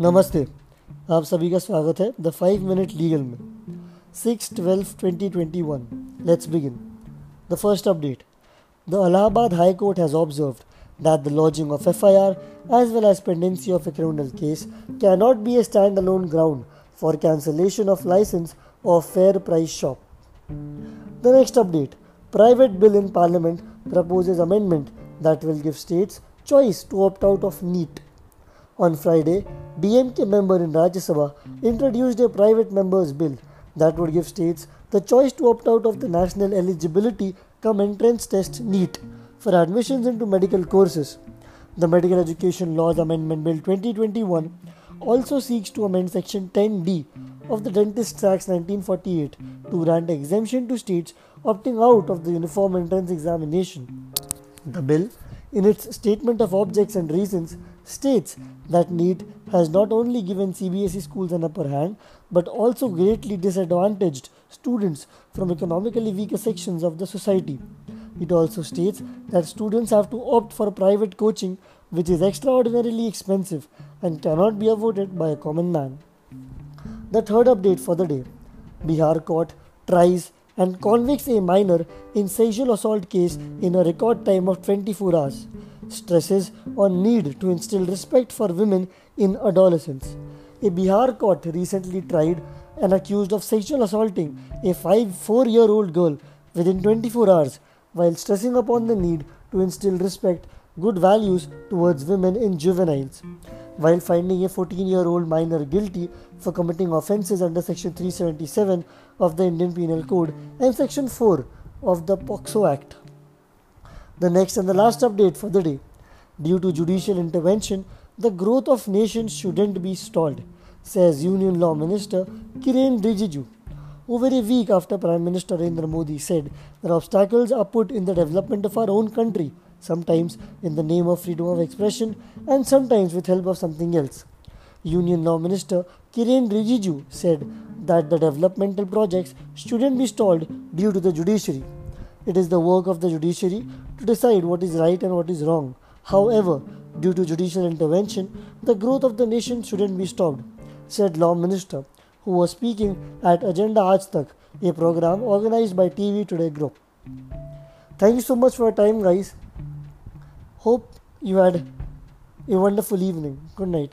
नमस्ते, आप सभी का स्वागत है द फाइव मिनट लीगल में। Six twelve twenty twenty one let's begin the first update the Allahabad high court has observe that the lodging of F I R as well as pendency of a criminal case cannot be a stand alone ground for cancellation of licence of fair price shop the next update private bill in parliament propose amendment that will give states choice to opt out of NEET On Friday, DMK member in Rajya Sabha introduced a private member's bill that would give states the choice to opt out of the national eligibility cum entrance test NEET for admissions into medical courses. The Medical Education Laws Amendment Bill 2021 also seeks to amend Section 10D of the Dentist Acts 1948 to grant exemption to states opting out of the Uniform Entrance Examination. The bill, in its statement of objects and reasons, states that NEET has not only given CBSE schools an upper hand but also greatly disadvantaged students from economically weaker sections of the society. It also states that students have to opt for private coaching, which is extraordinarily expensive and cannot be afforded by a common man. The third update for the day Bihar court tries and convicts a minor in sexual assault case in a record time of 24 hours stresses on need to instill respect for women in adolescence. A Bihar court recently tried an accused of sexual assaulting a 5 4 year old girl within 24 hours while stressing upon the need to instill respect, good values towards women in juveniles. While finding a 14 year old minor guilty for committing offences under Section 377 of the Indian Penal Code and Section 4 of the POCSO Act. The next and the last update for the day. Due to judicial intervention, the growth of nations shouldn't be stalled, says Union Law Minister Kiren Rijiju. Over a week after Prime Minister Narendra Modi said that obstacles are put in the development of our own country, sometimes in the name of freedom of expression and sometimes with help of something else. Union Law Minister Kiren Rijiju said that the developmental projects shouldn't be stalled due to the judiciary. It is the work of the judiciary to decide what is right and what is wrong. However, due to judicial intervention, the growth of the nation shouldn't be stopped, said Law Minister, who was speaking at Agenda Aaj Tak, a program organized by TV Today Group. Thank you so much for your time, guys. Hope you had a wonderful evening. Good night.